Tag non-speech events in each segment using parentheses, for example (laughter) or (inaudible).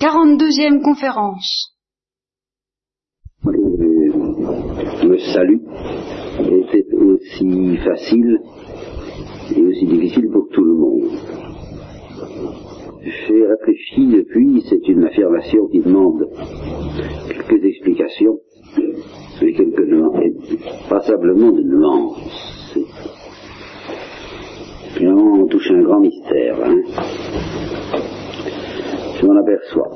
42e conférence. Le salut était aussi facile et aussi difficile pour tout le monde. J'ai réfléchi depuis, c'est une affirmation qui demande quelques explications, mais quelques nuances, passablement de nuances. Finalement, on touche un grand mystère. Hein je m'en aperçois.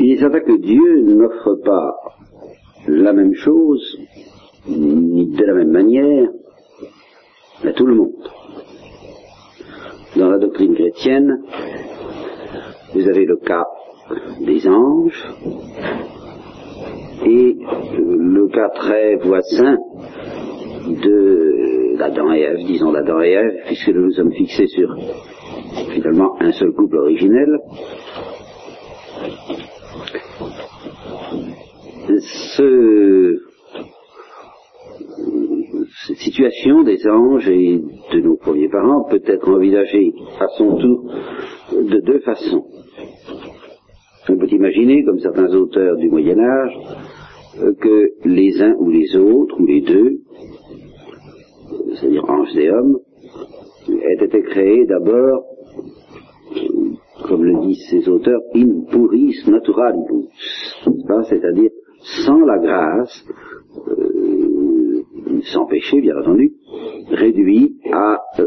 Il est certain que Dieu n'offre pas la même chose, ni de la même manière, à tout le monde. Dans la doctrine chrétienne, vous avez le cas des anges et le cas très voisin de d'Adam et Ève, disons d'Adam et Ève, puisque nous nous sommes fixés sur finalement un seul couple originel. Ce, cette situation des anges et de nos premiers parents peut être envisagée à son tour de deux façons. On peut imaginer, comme certains auteurs du Moyen Âge, que les uns ou les autres, ou les deux, c'est-à-dire anges et hommes, aient été créés d'abord, comme le disent ces auteurs, in puris naturalibus, c'est-à-dire sans la grâce, euh, sans péché bien entendu, réduit à euh,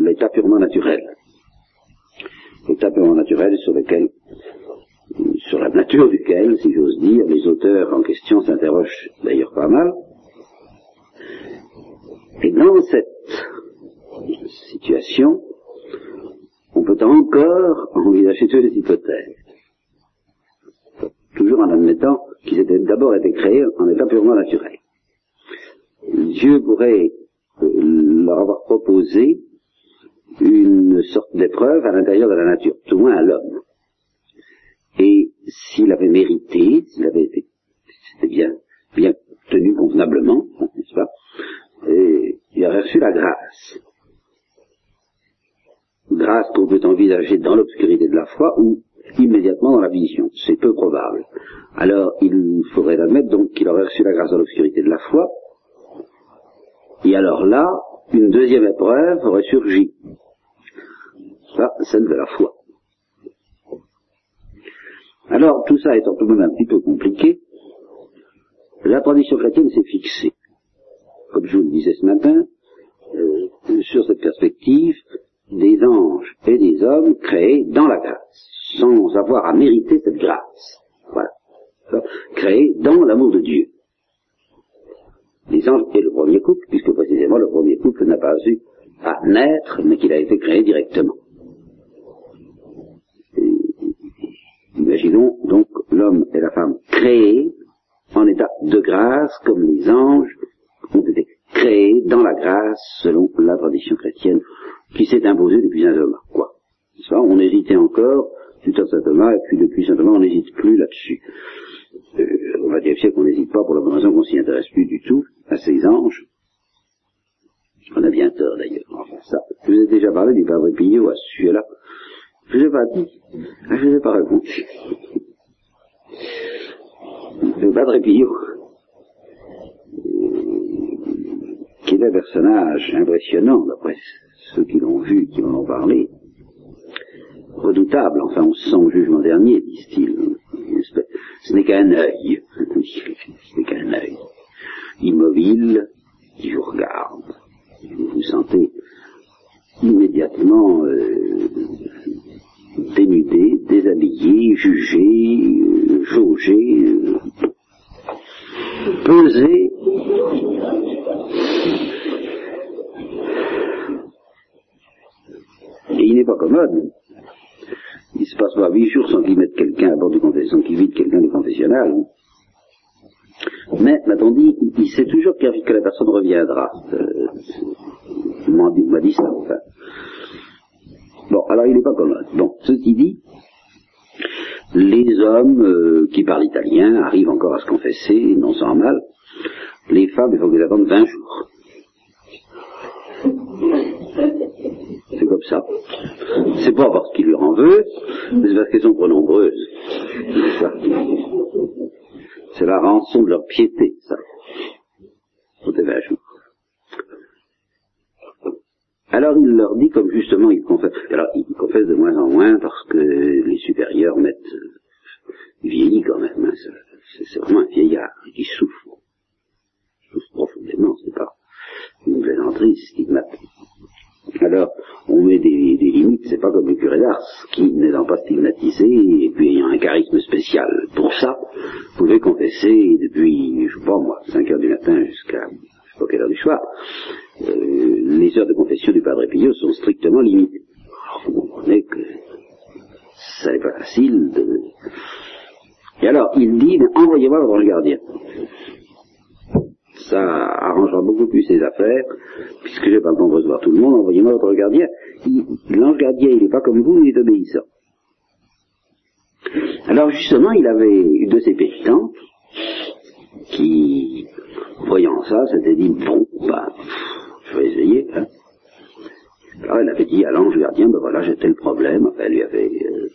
l'état purement naturel. L'état purement naturel sur lequel, sur la nature duquel, si j'ose dire, les auteurs en question s'interrogent d'ailleurs pas mal, et dans cette situation, on peut encore envisager toutes les hypothèses. Toujours en admettant qu'ils étaient d'abord été créés en état purement naturel. Dieu pourrait euh, leur avoir proposé une sorte d'épreuve à l'intérieur de la nature, tout moins à l'homme. Et s'il avait mérité, s'il avait été, bien tenu convenablement, n'est-ce pas, et il a reçu la grâce. Grâce qu'on peut envisager dans l'obscurité de la foi ou immédiatement dans la vision. C'est peu probable. Alors, il faudrait admettre donc qu'il aurait reçu la grâce dans l'obscurité de la foi. Et alors là, une deuxième épreuve aurait surgi. Ça, celle de la foi. Alors, tout ça étant tout de même un petit peu compliqué, la tradition chrétienne s'est fixée comme je vous le disais ce matin, euh, sur cette perspective des anges et des hommes créés dans la grâce, sans avoir à mériter cette grâce. Voilà. Créés dans l'amour de Dieu. Les anges et le premier couple, puisque précisément le premier couple n'a pas eu à naître, mais qu'il a été créé directement. imaginons donc l'homme et la femme créés en état de grâce comme les anges ont été créés dans la grâce selon la tradition chrétienne qui s'est imposée depuis saint Thomas. Quoi? On hésitait encore du temps de saint Thomas et puis depuis saint Thomas on n'hésite plus là-dessus. Euh, au XXe siècle on n'hésite pas pour la bonne raison qu'on s'y intéresse plus du tout à ces anges. On a bien tort d'ailleurs. Enfin ça, je vous ai déjà parlé du Padre Pillot à ce sujet-là. Je vous ai pas dit, je vous ai pas raconté. Le Padre Pillot, qui est un personnage impressionnant, d'après ceux qui l'ont vu, qui m'en ont parlé, redoutable, enfin on se sent au jugement dernier, disent-ils. Ce n'est qu'un œil, (laughs) ce n'est qu'un œil, immobile, qui vous regarde. Vous vous sentez immédiatement euh, dénudé, déshabillé, jugé, euh, jaugé, euh, pesé et il n'est pas commode. Il se passe pas huit jours sans qu'il mette quelqu'un à bord du confessionnal, sans qu'il vide quelqu'un du confessionnal. Mais, m'a-t-on dit, il sait toujours que la personne reviendra. Euh, il m'a dit ça, enfin. Bon, alors il n'est pas commode. Bon, ceci dit, les hommes euh, qui parlent italien arrivent encore à se confesser, non sans mal. Les femmes, il faut qu'ils attendent 20 jours. C'est comme ça. C'est pas parce qu'il leur en veut, mais c'est parce qu'elles sont trop nombreuses. C'est la rançon de leur piété, ça. Est un jour. Alors il leur dit, comme justement il confesse, alors il confesse de moins en moins parce que les supérieurs mettent, il vieillit quand même, hein, c'est vraiment un vieillard qui souffre, souffre profondément, c'est pas une plaisanterie stigmatique. Alors, on met des, des limites, c'est pas comme le curé d'Ars, qui, n'étant pas stigmatisé, et puis ayant un charisme spécial pour ça, pouvait confesser depuis, je sais pas moi, 5 heures du matin jusqu'à, je sais pas quelle heure du soir, euh, les heures de confession du Padre Pio sont strictement limitées. Alors, vous comprenez que ça n'est pas facile de... Et alors, il dit, envoyez-moi votre gardien ça arrangera beaucoup plus ses affaires, puisque j'ai pas le temps de recevoir tout le monde, envoyez-moi votre gardien. L'ange gardien, il n'est pas comme vous, il est obéissant. Alors justement, il avait une de ses pénitentes qui, voyant ça, s'était dit, bon, bah, je vais essayer. Hein. Alors elle avait dit à l'ange gardien, ben voilà, j'ai tel problème. Elle lui avait, euh,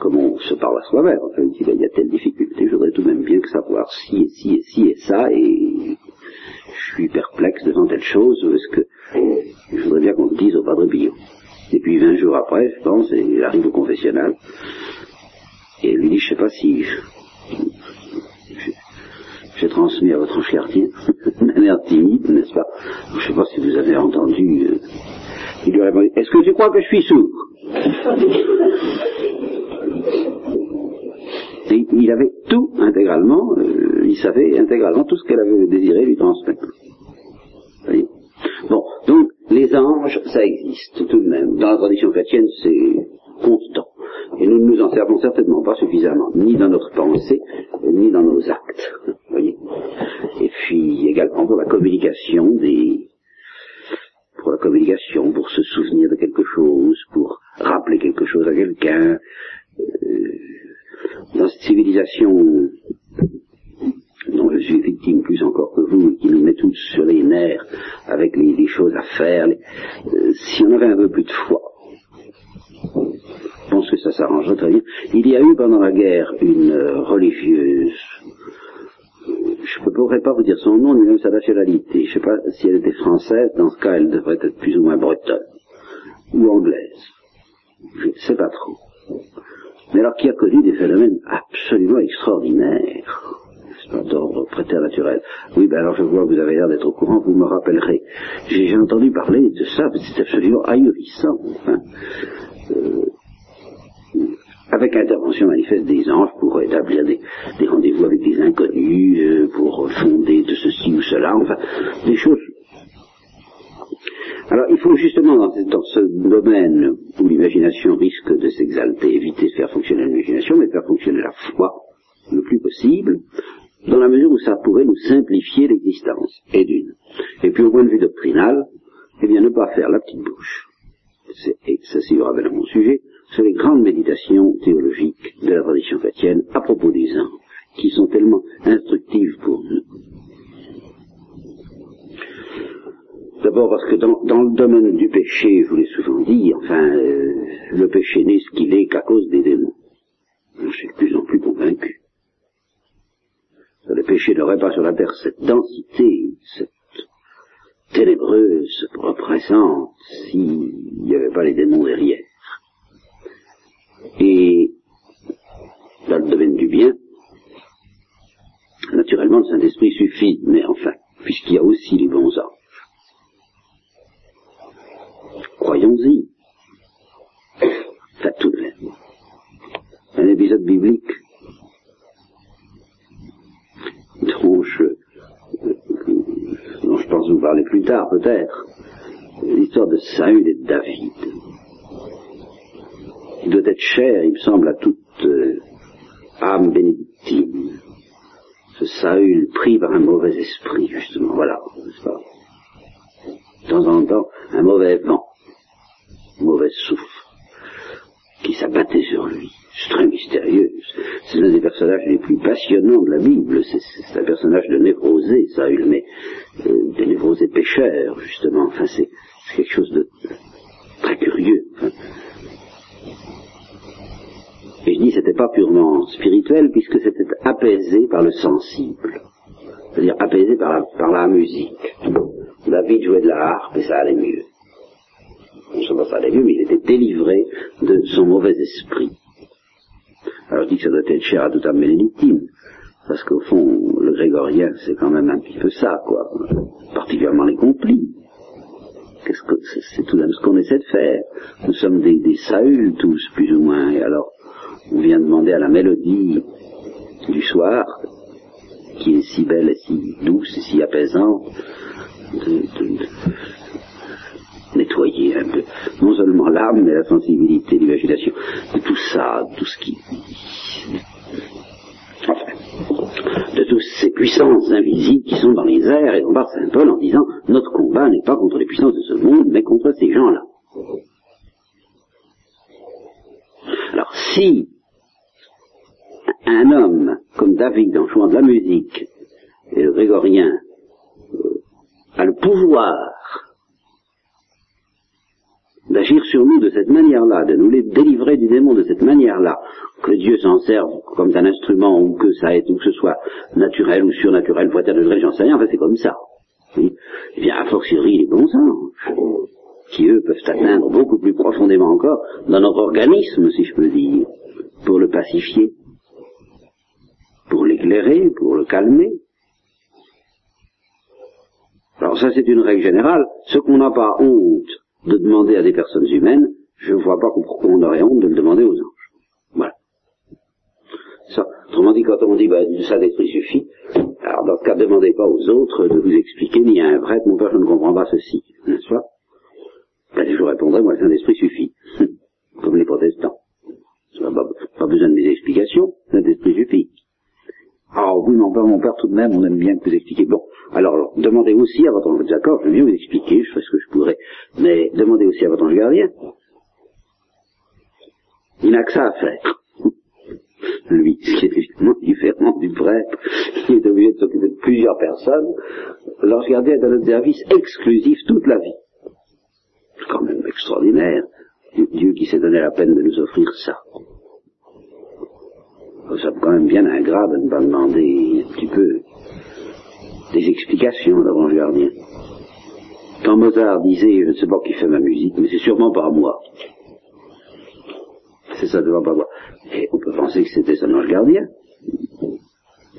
comme on se parle à soi-même, enfin, il ben, y a telle difficulté, je voudrais tout de même bien que savoir si et si et si et ça, et je suis perplexe devant telle chose, est-ce que je voudrais bien qu'on le dise au Padre Pio. Et puis 20 jours après, je pense, et il arrive au confessionnal, et il lui dit, je sais pas si j'ai transmis à votre ange gardien, de (laughs) manière timide, n'est-ce pas? Je sais pas si vous avez entendu. Euh, il lui a répondu, est-ce que tu crois que je suis sourd? Et il avait tout intégralement, euh, savait intégralement tout ce qu'elle avait désiré lui transmettre. Bon, donc les anges, ça existe tout de même. Dans la tradition chrétienne, c'est constant. Et nous ne nous en servons certainement pas suffisamment, ni dans notre pensée, ni dans nos actes. Et puis également pour la communication pour la communication, pour se souvenir de quelque chose, pour rappeler quelque chose à quelqu'un, euh, dans cette civilisation dont je suis victime plus encore que vous, qui nous met tous sur les nerfs avec les, choses à faire, euh, si on avait un peu plus de foi, je pense que ça s'arrangerait très bien. Il y a eu pendant la guerre une euh, religieuse, je ne pourrais pas vous dire son nom ni même sa nationalité, je ne sais pas si elle était française, dans ce cas elle devrait être plus ou moins bretonne, ou anglaise, je ne sais pas trop. Mais alors qui a connu des phénomènes absolument extraordinaires, d'ordre préternaturel. Oui, ben alors je vois vous avez l'air d'être au courant, vous me rappellerez. J'ai entendu parler de ça, c'est absolument ahurissant. Euh, avec intervention manifeste des anges pour établir des, rendez-vous avec des inconnus, euh, pour fonder de ceci ou cela, enfin, des choses alors il faut justement dans, ce domaine où l'imagination risque de s'exalter, éviter de faire fonctionner l'imagination, mais de faire fonctionner la foi le plus possible, dans la mesure où ça pourrait nous simplifier l'existence, et d'une. Et puis au point de vue doctrinal, eh bien ne pas faire la petite bouche. Et ça s'y aura bien mon sujet, sur les grandes méditations théologiques de la tradition chrétienne à propos des anges, qui sont tellement instructives pour nous. D'abord parce que dans, le domaine du péché, je vous l'ai souvent dit, enfin, euh, le péché n'est ce qu'il est qu'à cause des démons. Je suis de plus en plus convaincu. Le péché n'aurait pas sur la terre cette densité, cette ténébreuse représente s'il n'y avait pas les démons derrière. Et dans le domaine du bien, naturellement le Saint-Esprit suffit, mais enfin, puisqu'il y a aussi les bons anges. Croyons-y. Ça tout de même. Un épisode biblique dont je, vous parler plus tard peut-être. L'histoire de Saül et de David. Il doit être cher, il me semble, à toute euh, âme bénédictine. Ce Saül pris par un mauvais esprit, justement, voilà, n'est-ce pas? De temps en temps, un mauvais vent mauvaise souffle qui s'abattait sur lui. Très mystérieux. C'est l'un des personnages les plus passionnants de la Bible. C'est un personnage de névrosé, Saül, mais euh, de névrosé pécheur, justement. Enfin, c'est C'est quelque chose de très curieux. Et je dis c'était pas purement spirituel puisque c'était apaisé par le sensible. C'est-à-dire apaisé par la, par la musique. David jouait de la harpe et ça allait mieux. Non seulement ça allait mieux, mais il était délivré de son mauvais esprit. Alors je dis que ça doit être cher à toute âme bénédictine, parce qu'au fond, le grégorien, c'est quand même un petit peu ça, quoi. Particulièrement les complis. C'est tout de même ce qu'on essaie de faire. Nous sommes des, des Saül tous, plus ou moins, et alors on vient demander à la mélodie du soir, qui est si belle et si douce et si apaisante, de, nettoyer un peu, non seulement l'âme, mais la sensibilité, l'imagination, de tout ça, tout ce qui... Enfin, de toutes ces puissances invisibles qui sont dans les airs, et on part Saint Paul en disant, notre combat n'est pas contre les puissances de ce monde, mais contre ces gens-là. Alors si un homme comme David en jouant de la musique et le grégorien euh, a le pouvoir d'agir sur nous de cette manière-là, de nous les délivrer du démon de cette manière-là, que Dieu s'en serve comme un instrument ou que ça ait, ou que ce soit naturel ou surnaturel, voiture de j'en sais rien, enfin c'est comme ça. Eh bien, a fortiori les bons anges, qui eux peuvent atteindre beaucoup plus profondément encore dans notre organisme, si je peux dire, pour le pacifier, pour l'éclairer, pour le calmer. Alors ça c'est une règle générale, ce qu'on n'a pas honte de demander à des personnes humaines, je ne vois pas pourquoi on aurait honte de le demander aux anges. Voilà. Ça, autrement dit, quand on dit, bah, ça d'esprit suffit, alors dans ce cas, demandez pas aux autres de vous expliquer, ni à un prêtre, mon père, je ne comprends pas ceci, n'est-ce pas? Ben, Je vous répondrai, moi, le Saint-Esprit suffit, (laughs) comme les protestants. Pas, pas besoin de mes explications, le Saint-Esprit suffit. Ah oui, mon père, mon père, tout de même, on aime bien que vous expliquiez. Bon, alors, demandez aussi à votre ange d'accord, je vais bien vous expliquer, je ferai ce que je pourrai, mais demandez aussi à votre gardien. Il n'a que ça à faire. (laughs) Lui, ce qui est évidemment différent du prêtre, qui est obligé de s'occuper de plusieurs personnes, l'ange gardien est à notre service exclusif toute la vie. C'est quand même extraordinaire. Dieu qui s'est donné la peine de nous offrir ça ça quand même bien ingrat de ne pas demander un petit peu des explications à gardien. Quand Mozart disait, je ne sais pas qui fait ma musique, mais c'est sûrement pas moi. C'est ça devant pas moi. Et on peut penser que c'était son ange gardien.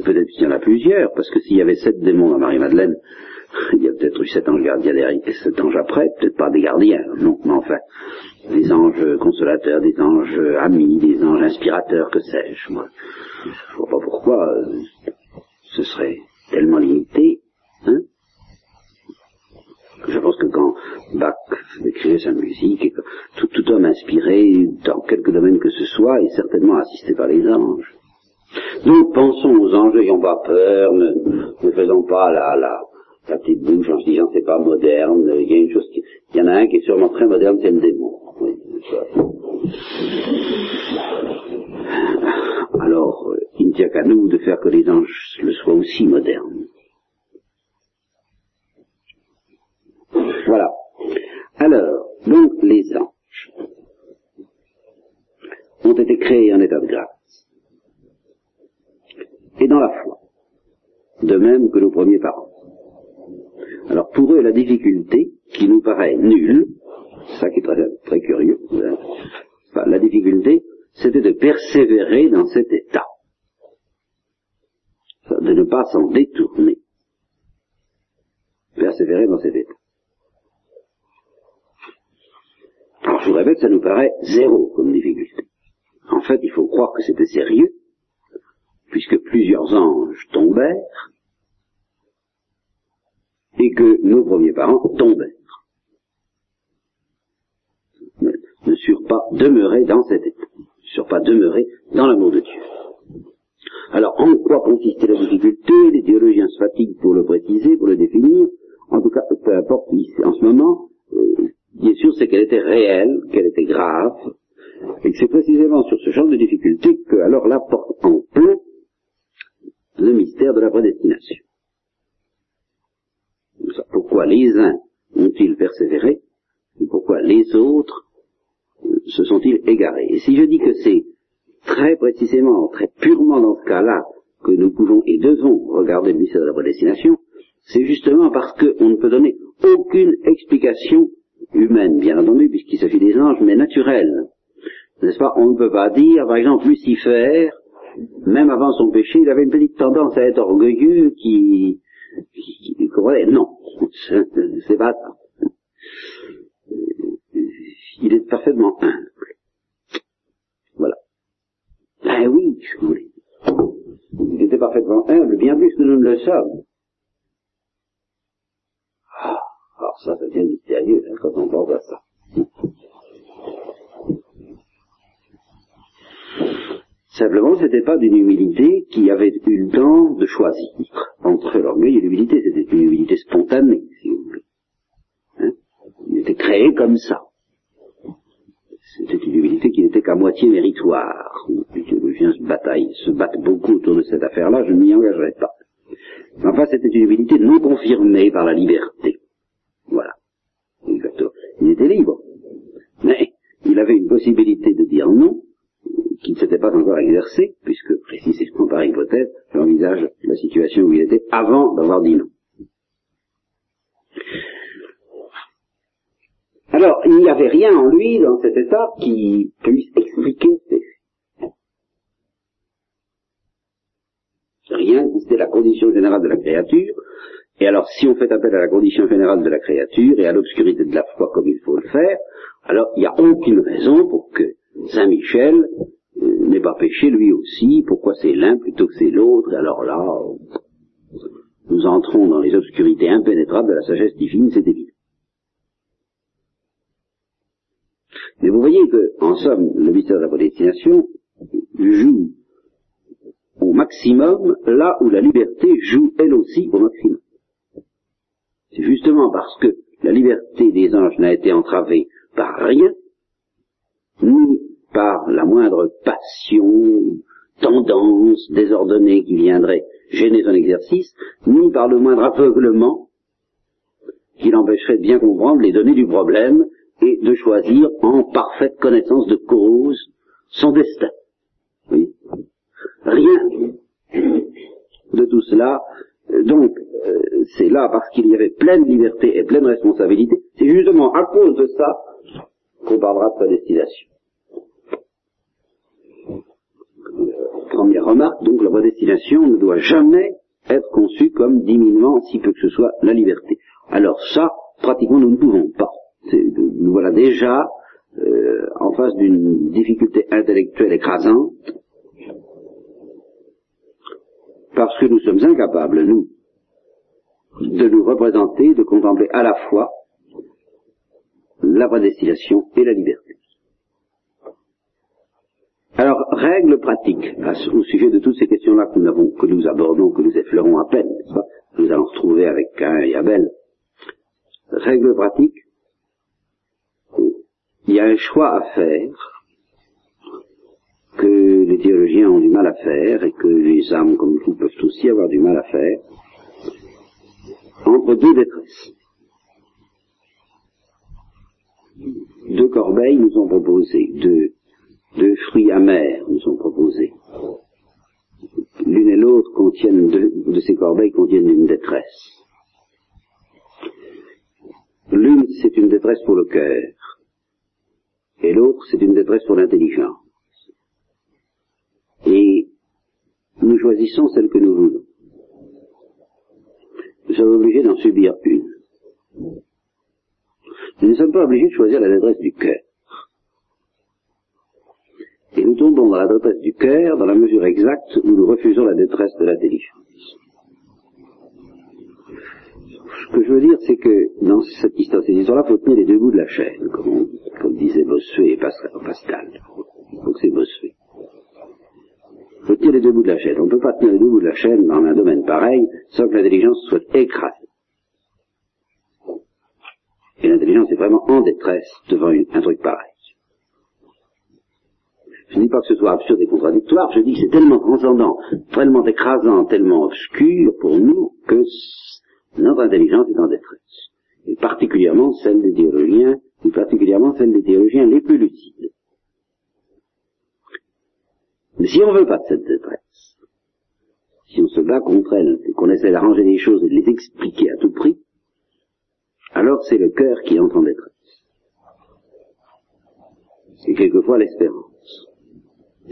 Peut-être qu'il y en a plusieurs, parce que s'il y avait sept démons à Marie-Madeleine, (laughs) il y a peut-être eu sept anges gardiens derrière sept anges après, peut-être pas des gardiens, non, mais enfin, des anges consolateurs, des anges amis, des anges inspirateurs, que sais-je, moi. Je vois pas pourquoi euh, ce serait tellement limité, hein. Je pense que quand Bach écrivait sa musique, tout, homme inspiré dans quelque domaine que ce soit est certainement assisté par les anges. Donc pensons aux anges, n'ayons pas peur, ne, ne faisons pas la, la, la petite bouche en se disant c'est pas moderne, il y a une chose qui, il y en a un qui est sûrement très moderne, c'est le démon. Alors, il ne tient qu'à nous de faire que les anges le soient aussi modernes. Voilà. Alors, donc les anges ont été créés en état de grâce et dans la foi, de même que nos premiers parents. Alors pour eux, la difficulté, qui nous paraît nulle, ça qui est très, très curieux, enfin, la difficulté, c'était de persévérer dans cet état, de ne pas s'en détourner, persévérer dans cet état. Alors je vous répète, ça nous paraît zéro comme difficulté. En fait, il faut croire que c'était sérieux, puisque plusieurs anges tombèrent, et que nos premiers parents tombèrent. Ne surent pas demeurer dans cet état, ne surent pas demeurer dans l'amour de Dieu. Alors, en quoi consistait la difficulté? Les théologiens se fatiguent pour le préciser, pour le définir. En tout cas, peu importe, en ce moment, euh, bien sûr, c'est qu'elle était réelle, qu'elle était grave, et que c'est précisément sur ce genre de difficulté que, alors là, porte en plein le mystère de la prédestination. Pourquoi les uns ont-ils persévéré pourquoi les autres euh, se sont-ils égarés? Et si je dis que c'est très précisément, très purement dans ce cas-là, que nous pouvons et devons regarder le mystère de la prédestination, c'est justement parce qu'on ne peut donner aucune explication humaine, bien entendu, puisqu'il s'agit des anges, mais naturelle. N'est-ce pas? On ne peut pas dire, par exemple, Lucifer, même avant son péché, il avait une petite tendance à être orgueilleux qui... Non, c'est pas ça. Il est parfaitement humble. Voilà. Ben oui, je voulais. Il était parfaitement humble, bien plus que nous ne le sommes. Ah, alors ça, ça devient mystérieux hein, quand on pense à ça. Simplement, c'était pas d'une humilité qui avait eu le temps de choisir entre l'orgueil et l'humilité. C'était une humilité spontanée, si vous voulez. Hein? Il était créé comme ça. C'était une humilité qui n'était qu'à moitié méritoire. Les théologiens se bataillent, se battent beaucoup autour de cette affaire-là, je ne m'y engagerai pas. Enfin, c'était une humilité non confirmée par la liberté. Voilà. Il était libre. Mais il avait une possibilité de dire non, qui ne s'était pas encore exercée, puisque précisément par hypothèse, j'envisage la situation où il était avant d'avoir dit non. Alors, il n'y avait rien en lui, dans cet état, qui puisse expliquer ces faits. Rien, c'était la condition générale de la créature, et alors si on fait appel à la condition générale de la créature et à l'obscurité de la foi comme il faut le faire, alors il n'y a aucune raison pour que Saint Michel n'ait pas péché lui aussi, pourquoi c'est l'un plutôt que c'est l'autre, alors là, nous entrons dans les obscurités impénétrables de la sagesse divine, c'est évident. Mais vous voyez que, en somme, le mystère de la prédestination joue au maximum là où la liberté joue elle aussi au maximum. C'est justement parce que la liberté des anges n'a été entravée par rien, ni par la moindre passion, tendance désordonnée qui viendrait gêner son exercice, ni par le moindre aveuglement qui l'empêcherait de bien comprendre les données du problème et de choisir en parfaite connaissance de cause son destin. Rien de tout cela. Donc, euh, c'est là parce qu'il y avait pleine liberté et pleine responsabilité. C'est justement à cause de ça qu'on parlera de prédestination. Première remarque, donc la prédestination ne doit jamais être conçue comme diminuant si peu que ce soit la liberté. Alors ça, pratiquement nous ne pouvons pas nous voilà déjà euh, en face d'une difficulté intellectuelle écrasante, parce que nous sommes incapables, nous, de nous représenter, de contempler à la fois la prédestination et la liberté. Alors, règle pratique au sujet de toutes ces questions-là que nous avons, que nous abordons, que nous effleurons à peine, nous allons retrouver avec Cain et Abel. Règle pratique, il y a un choix à faire que les théologiens ont du mal à faire et que les âmes comme vous peuvent aussi avoir du mal à faire entre deux détresses. Deux corbeilles nous sont proposées, deux, deux fruits amers nous sont proposés. L'une et l'autre contiennent, deux de ces corbeilles contiennent une détresse. L'une, c'est une détresse pour le cœur et l'autre, c'est une détresse pour l'intelligence. Et nous choisissons celle que nous voulons. Nous sommes obligés d'en subir une. Nous ne sommes pas obligés de choisir la détresse du cœur. Et nous tombons dans la détresse du cœur dans la mesure exacte où nous refusons la détresse de l'intelligence. Ce que je veux dire, c'est que dans cette histoire, ces histoires-là, il faut tenir les deux bouts de la chaîne, comme, disait Bossuet et Pascal. Donc c'est Bossuet. Faut tenir les deux bouts de la chaîne. On ne peut pas tenir les deux bouts de la chaîne dans un domaine pareil sans que l'intelligence soit écrasée. Et l'intelligence est vraiment en détresse devant un truc pareil. Je ne dis pas que ce soit absurde et contradictoire, je dis que c'est tellement transcendant, tellement écrasant, tellement obscur pour nous que notre intelligence est en détresse. Et particulièrement celle des théologiens, et particulièrement celle des théologiens les plus lucides. Mais si on ne veut pas de cette détresse, si on se bat contre elle et qu'on essaie d'arranger les choses et de les expliquer à tout prix, alors c'est le cœur qui entre en détresse. Et quelquefois l'espérance.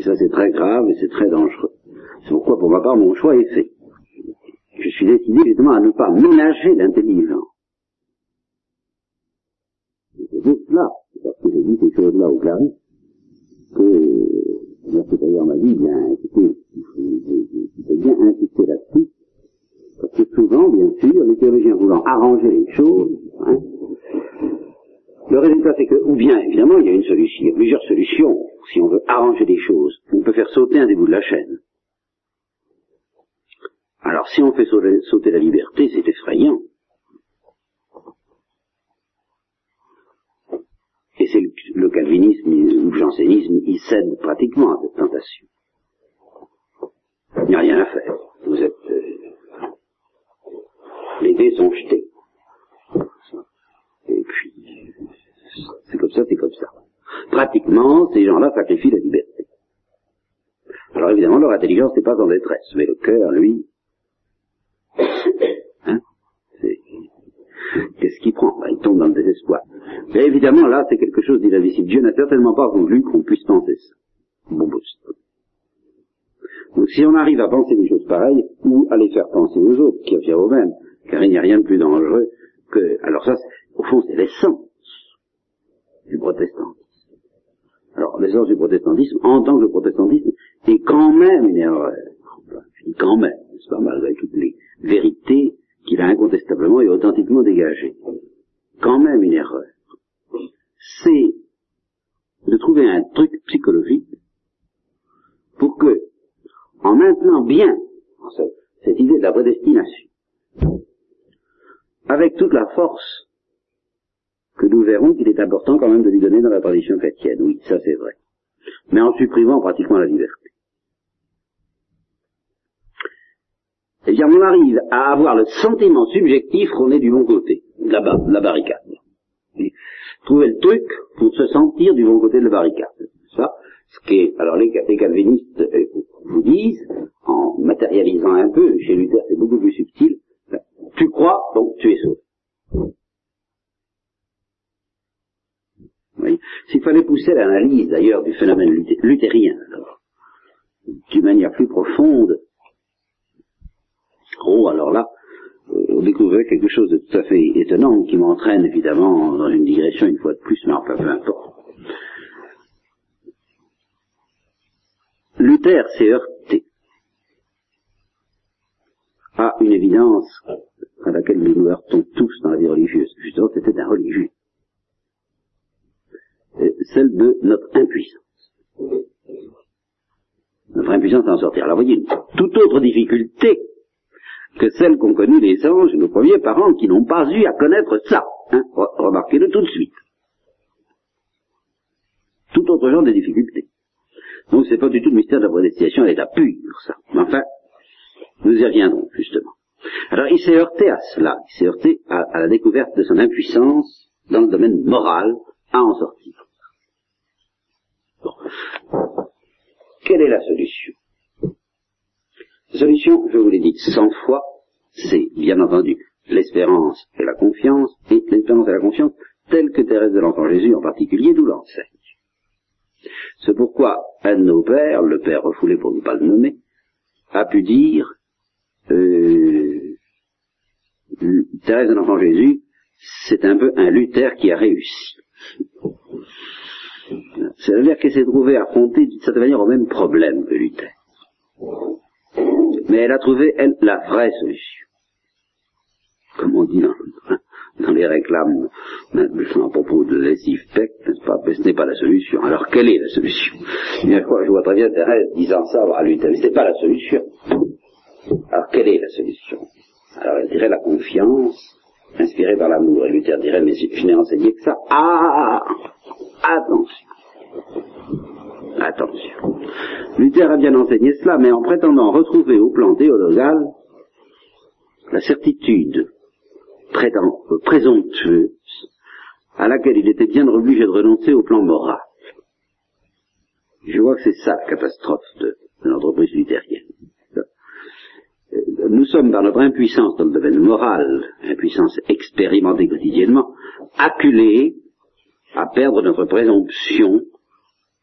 Ça c'est très grave et c'est très dangereux. C'est pourquoi pour ma part mon choix est fait. Je suis décidé justement à ne pas ménager l'intelligence. C'est juste là, parce que j'ai dit ces choses-là au clari, que mon supérieur m'a dit, bien, écoutez, bien insister là-dessus, parce que souvent, bien sûr, les théologiens voulant arranger les choses, hein, le résultat c'est que, ou bien, évidemment, il y a une solution, il y a plusieurs solutions, si on veut arranger des choses. On peut faire sauter un des bouts de la chaîne. Alors, si on fait sauter la liberté, c'est effrayant. Et c'est le, calvinisme ou le jansénisme, il cède pratiquement à cette tentation. Il n'y a rien à faire. Vous êtes... Euh, les dés sont jetés. Et puis, c'est comme ça, c'est comme ça. Pratiquement, ces gens-là sacrifient la liberté. Alors évidemment, leur intelligence n'est pas en détresse, mais le cœur, lui, (coughs) hein, qu'est-ce qu'il prend? Ben, Il tombe dans le désespoir. Mais évidemment, là, c'est quelque chose d'inadmissible. Dieu n'a certainement pas voulu qu'on puisse penser ça. Bon, donc si on arrive à penser des choses pareilles, ou à les faire penser aux autres, qui affirment eux-mêmes, car il n'y a rien de plus dangereux que... Alors ça, au fond, c'est l'essence du protestantisme. Alors, l'essence du protestantisme, en tant que le protestantisme, est quand même une erreur. je dis quand même, c'est pas malgré toutes les vérités qu'il a incontestablement et authentiquement dégagées. Quand même une erreur. C'est de trouver un truc psychologique pour que, en maintenant bien cette idée de la prédestination, avec toute la force que nous verrons qu'il est important dans la tradition chrétienne. Oui, ça c'est vrai. Mais en supprimant pratiquement la liberté. Eh bien, on arrive à avoir le sentiment subjectif qu'on est du bon côté de la, barricade. Trouver le truc pour se sentir du bon côté de la barricade. Ça, ce qui est, alors les, les calvinistes euh, vous disent, en matérialisant un peu, chez Luther c'est beaucoup plus subtil, tu crois, donc tu es sauvé. S'il fallait pousser l'analyse d'ailleurs du phénomène luthérien, d'une manière plus profonde, oh alors là, euh, on découvrait quelque chose de tout à fait étonnant qui m'entraîne évidemment dans une digression une fois de plus, mais enfin peu importe. Luther s'est heurté à une évidence à laquelle nous nous heurtons tous dans la vie religieuse. Justement, c'était un religieux. Celle de notre impuissance. Notre impuissance à en sortir. Alors, voyez, toute autre difficulté que celle qu'ont connue les anges, nos premiers parents, qui n'ont pas eu à connaître ça. Hein, Remarquez-le tout de suite. Tout autre genre de difficulté. Donc c'est pas du tout le mystère de la prédestination à l'état pur, ça. Mais enfin, nous y reviendrons, justement. Alors il s'est heurté à cela, il s'est heurté à, la découverte de son impuissance dans le domaine moral à en sortir. Bon. Quelle est la solution? La solution, je vous l'ai dit cent fois, c'est bien entendu l'espérance et la confiance, et l'espérance et la confiance telle que Thérèse de l'Enfant Jésus en particulier nous l'enseigne. C'est pourquoi un de nos pères, le père refoulé pour ne pas le nommer, a pu dire euh, Thérèse de l'Enfant Jésus, c'est un peu un Luther qui a réussi. C'est-à-dire qu'elle s'est trouvée affrontée d'une certaine manière au même problème que Luther. Mais elle a trouvé, elle, la vraie solution. Comme on dit dans, les réclames à propos de lessive tech, n'est-ce pas Mais ce n'est pas la solution. Alors quelle est la solution? Bien, je vois très bien Thérèse disant ça à Luther, mais ce n'est pas la solution. Alors quelle est la solution? Alors elle dirait la confiance, inspirée par l'amour. Et Luther dirait, mais je n'ai enseigné que ça. Ah Attention Attention. Luther a bien enseigné cela, mais en prétendant retrouver au plan théologal la certitude présomptueuse à laquelle il était bien obligé de renoncer au plan moral. Je vois que c'est ça la catastrophe de, de l'entreprise luthérienne. Nous sommes par notre impuissance dans le domaine moral, impuissance expérimentée quotidiennement, acculés à perdre notre présomption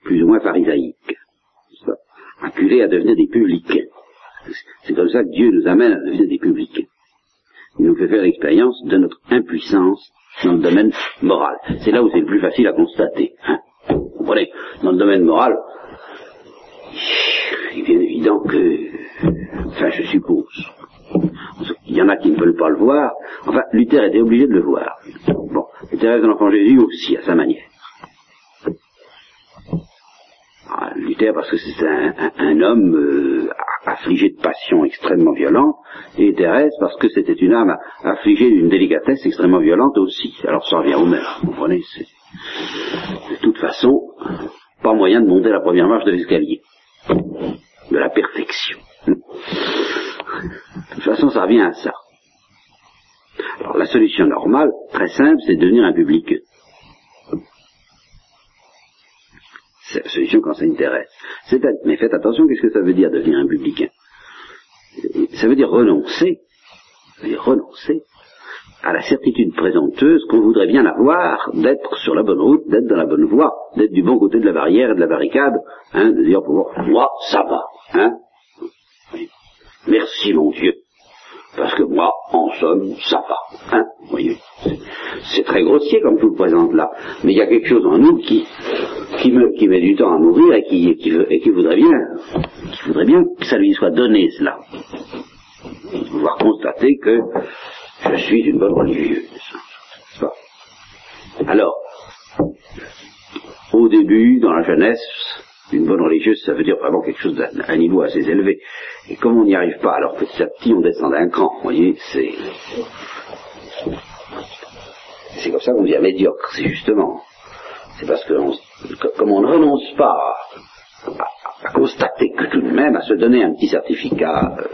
plus ou moins pharisaïque, acculés à devenir des publicains. C'est comme ça que Dieu nous amène à devenir des publicains. Il nous fait faire l'expérience de notre impuissance dans le domaine moral. C'est là où c'est le plus facile à constater. Hein. Vous comprenez? Dans le domaine moral, il est bien évident que, enfin je suppose, il y en a qui ne veulent pas le voir, enfin Luther était obligé de le voir. Bon, Thérèse de l'Enfant Jésus aussi, à sa manière. Ah, Luther parce que c'est un, homme euh, affligé de passion extrêmement violente, et Thérèse parce que c'était une âme affligée d'une délicatesse extrêmement violente aussi. Alors ça revient au même, vous comprenez De toute façon, pas moyen de monter la première marche de l'escalier, de la perfection. De toute façon, ça revient à ça. Alors la solution normale, très simple, c'est de devenir un public. C'est la solution quand ça intéresse. Mais faites attention, qu'est-ce que ça veut dire devenir un publicain Ça veut dire renoncer, ça veut dire renoncer à la certitude présenteuse qu'on voudrait bien avoir d'être sur la bonne route, d'être dans la bonne voie, d'être du bon côté de la barrière et de la barricade, hein, de dire pour moi ça va, hein. Merci mon Dieu, parce que moi, en somme, ça va, hein, voyez. C'est très grossier comme je vous le présente là, mais il y a quelque chose en nous qui, qui, me, qui met du temps à mourir et qui, qui, et qui voudrait bien, qui voudrait bien que ça lui soit donné cela. Pouvoir constater que je suis une bonne religieuse. Alors, au début, dans la jeunesse, une bonne religieuse, ça veut dire vraiment quelque chose d'un un niveau assez élevé. Et comme on n'y arrive pas, alors petit à petit on descend d'un cran, vous voyez, c'est... C'est comme ça qu'on devient médiocre, c'est justement. C'est parce que, comme on ne renonce pas à, constater que tout de même, à se donner un petit certificat, euh,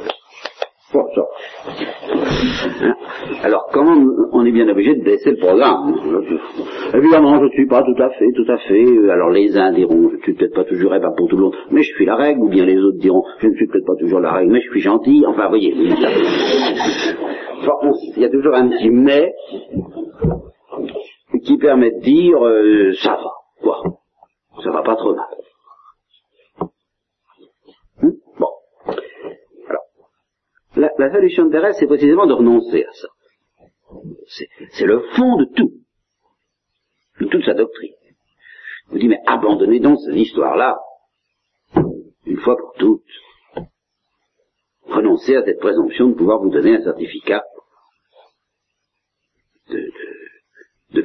Hein? Alors, comment on est bien obligé de baisser le programme Évidemment, je ne suis pas tout à fait, tout à fait. Euh, alors, les uns diront, je ne suis peut-être pas toujours pas pour tout le monde, mais je suis la règle. Ou bien les autres diront, je ne suis peut-être pas toujours la règle, mais je suis gentil. Enfin, voyez. il y a toujours un petit mais qui permet de dire, euh, ça va, quoi. Ça va pas trop mal. La, solution de Thérèse, c'est précisément de renoncer à ça. C'est le fond de tout, de toute sa doctrine. vous dit, mais abandonnez donc cette histoire-là, une fois pour toutes. Renoncez à cette présomption de pouvoir vous donner un certificat de,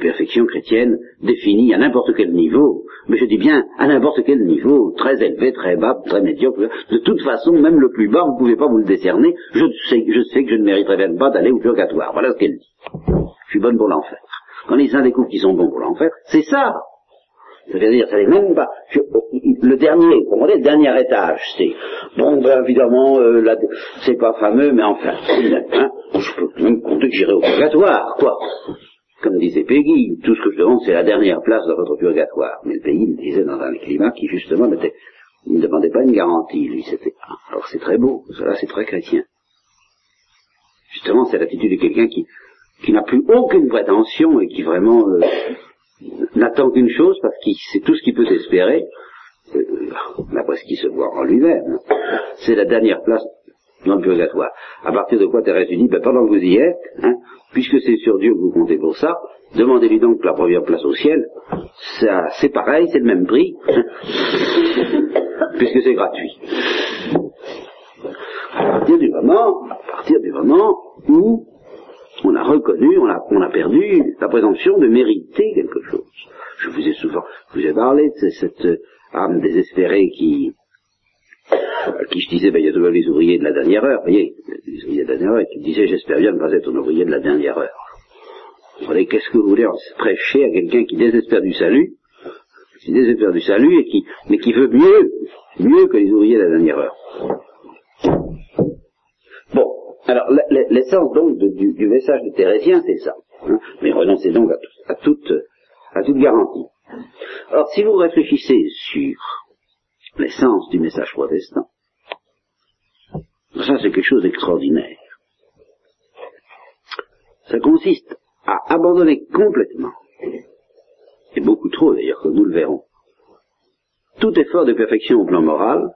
chrétienne définie à n'importe quel niveau, mais je dis bien à n'importe quel niveau, très élevé, très bas, très médiocre, de toute façon, même le plus bas, vous ne pouvez pas vous le décerner, je sais, que je ne mériterai même pas d'aller au purgatoire, voilà ce qu'elle dit. Je suis bonne pour l'enfer. Quand les uns découvrent qu'ils sont bons pour l'enfer, c'est ça. C'est-à-dire, ça n'est même pas. le dernier, vous comprenez, le dernier étage, c'est bon, ben évidemment, euh, c'est pas fameux, mais enfin, hein, je peux même compter que j'irai au purgatoire, quoi. Comme disait Peggy, tout ce que je demande, c'est la dernière place dans votre purgatoire. Mais le pays le disait dans un climat qui, justement, ne demandait pas une garantie, lui, c'était, alors c'est très beau, cela c'est très chrétien. Justement, c'est l'attitude de quelqu'un qui, n'a plus aucune prétention et qui vraiment euh, n'attend qu'une chose parce qu'il sait tout ce qu'il peut espérer, euh, d'après ce qu'il se voit en lui-même. C'est la dernière place dans le purgatoire. À partir de quoi Thérèse lui dit, ben, pendant que vous y êtes, hein, puisque c'est sur Dieu que vous comptez pour ça, demandez-lui donc la première place au ciel. Ça, c'est pareil, c'est le même prix, hein, puisque c'est gratuit. À partir du moment, à partir du moment où on a reconnu, on a, on a perdu la présomption de mériter quelque chose. Je vous ai souvent, je vous ai parlé de cette âme désespérée qui, à qui je disais, ben, il y a toujours les ouvriers de la dernière heure, vous voyez, les ouvriers de la dernière heure, qui disaient, j'espère bien ne pas être un ouvrier de la dernière heure. Vous voyez, qu'est-ce que vous voulez prêcher à quelqu'un qui désespère du salut, qui désespère du salut et qui, mais qui veut mieux, mieux que les ouvriers de la dernière heure. Bon, alors l'essence donc du, message de Thérésien, c'est ça. Hein. mais renoncez donc à, toute, à toute garantie. Alors, si vous réfléchissez sur l'essence du message protestant. Ça, c'est quelque chose d'extraordinaire. Ça consiste à abandonner complètement, et beaucoup trop d'ailleurs, comme nous le verrons, tout effort de perfection au plan moral,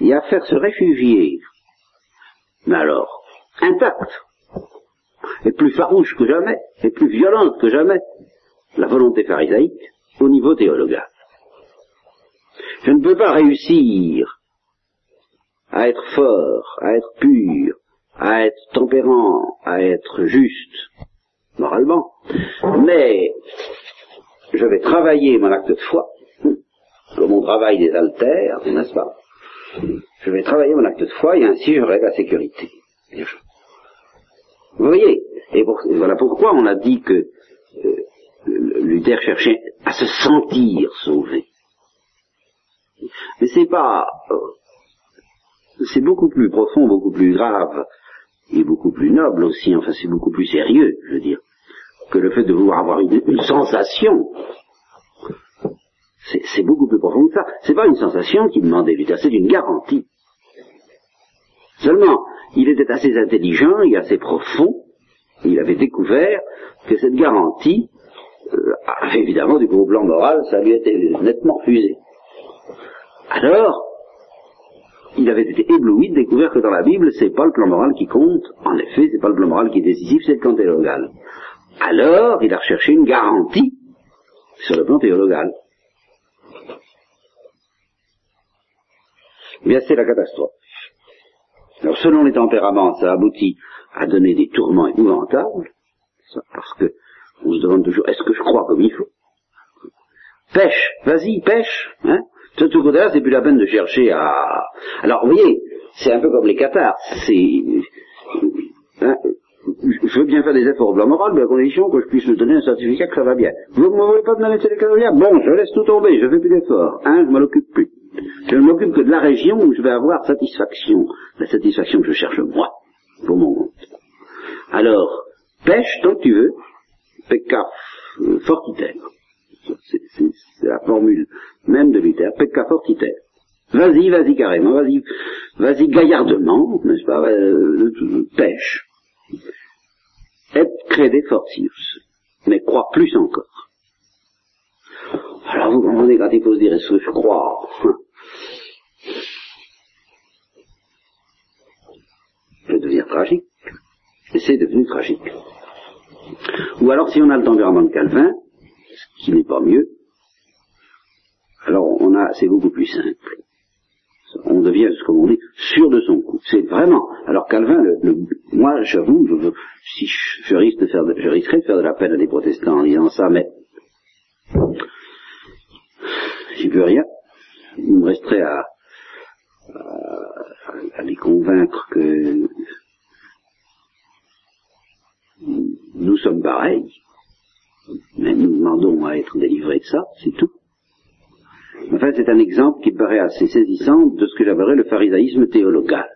et à faire se réfugier, mais alors, intacte, et plus farouche que jamais, et plus violente que jamais, la volonté pharisaïque au niveau théologal. Je ne peux pas réussir à être fort, à être pur, à être tempérant, à être juste, moralement, mais je vais travailler mon acte de foi, comme on travaille des altères, n'est-ce pas? Je vais travailler mon acte de foi et ainsi j'aurai la sécurité. Vous voyez Et voilà pourquoi on a dit que euh, Luther cherchait à se sentir sauvé. Mais c'est pas, euh, c'est beaucoup plus profond, beaucoup plus grave et beaucoup plus noble aussi. Enfin, c'est beaucoup plus sérieux, je veux dire, que le fait de vouloir avoir une, sensation. C'est beaucoup plus profond que ça. C'est pas une sensation qui demandait Luther, c'est une garantie. Seulement, il était assez intelligent et assez profond. Il avait découvert que cette garantie, euh, évidemment, du gros plan moral, ça lui était nettement refusé. Alors, il avait été ébloui de découvrir que dans la Bible, c'est pas le plan moral qui compte. En effet, c'est pas le plan moral qui est décisif, c'est le plan théologal. Alors, il a recherché une garantie sur le plan théologal. Eh bien, c'est la catastrophe. Alors, selon les tempéraments, ça aboutit à donner des tourments épouvantables, parce que on se demande toujours, est-ce que je crois comme il faut? Pêche, vas-y, pêche, hein? De tout côté-là, c'est plus la peine de chercher à... Alors, vous voyez, c'est un peu comme les cathares. C'est... Hein, je veux bien faire des efforts au plan moral, mais à condition que je puisse me donner un certificat que ça va bien. Vous ne me voulez pas me donner un certificat Bon, je laisse tout tomber, je fais plus d'efforts. Hein, je m'en occupe plus. Je ne m'occupe que de la région où je vais avoir satisfaction. La satisfaction que je cherche moi, pour mon compte. Alors, pêche tant que tu veux, pecca fortiter. C'est la formule même de Luther, pecca fortiter. Vas-y, vas-y carrément, vas-y, vas-y gaillardement, n'est-ce pas, euh, pêche. Et crede fortius, mais crois plus encore. Alors vous comprenez quand il se dire, est-ce que je crois? Je vais devenir tragique. Et c'est devenu tragique. Ou alors si on a le tempérament de Calvin, qui n'est pas mieux, alors on a, c'est beaucoup plus simple. On devient, comme on dit, sûr de son coup. C'est vraiment. Alors Calvin, le, moi, j'avoue, je, si je, risque de faire, je risquerais de faire de la peine à des protestants en disant ça, mais j'y peux rien. Il me resterait à, à les convaincre que nous sommes pareils, mais nous demandons à être délivrés de ça, c'est tout. Enfin, c'est un exemple qui paraît assez saisissant de ce que j'appellerais le pharisaïsme théologal.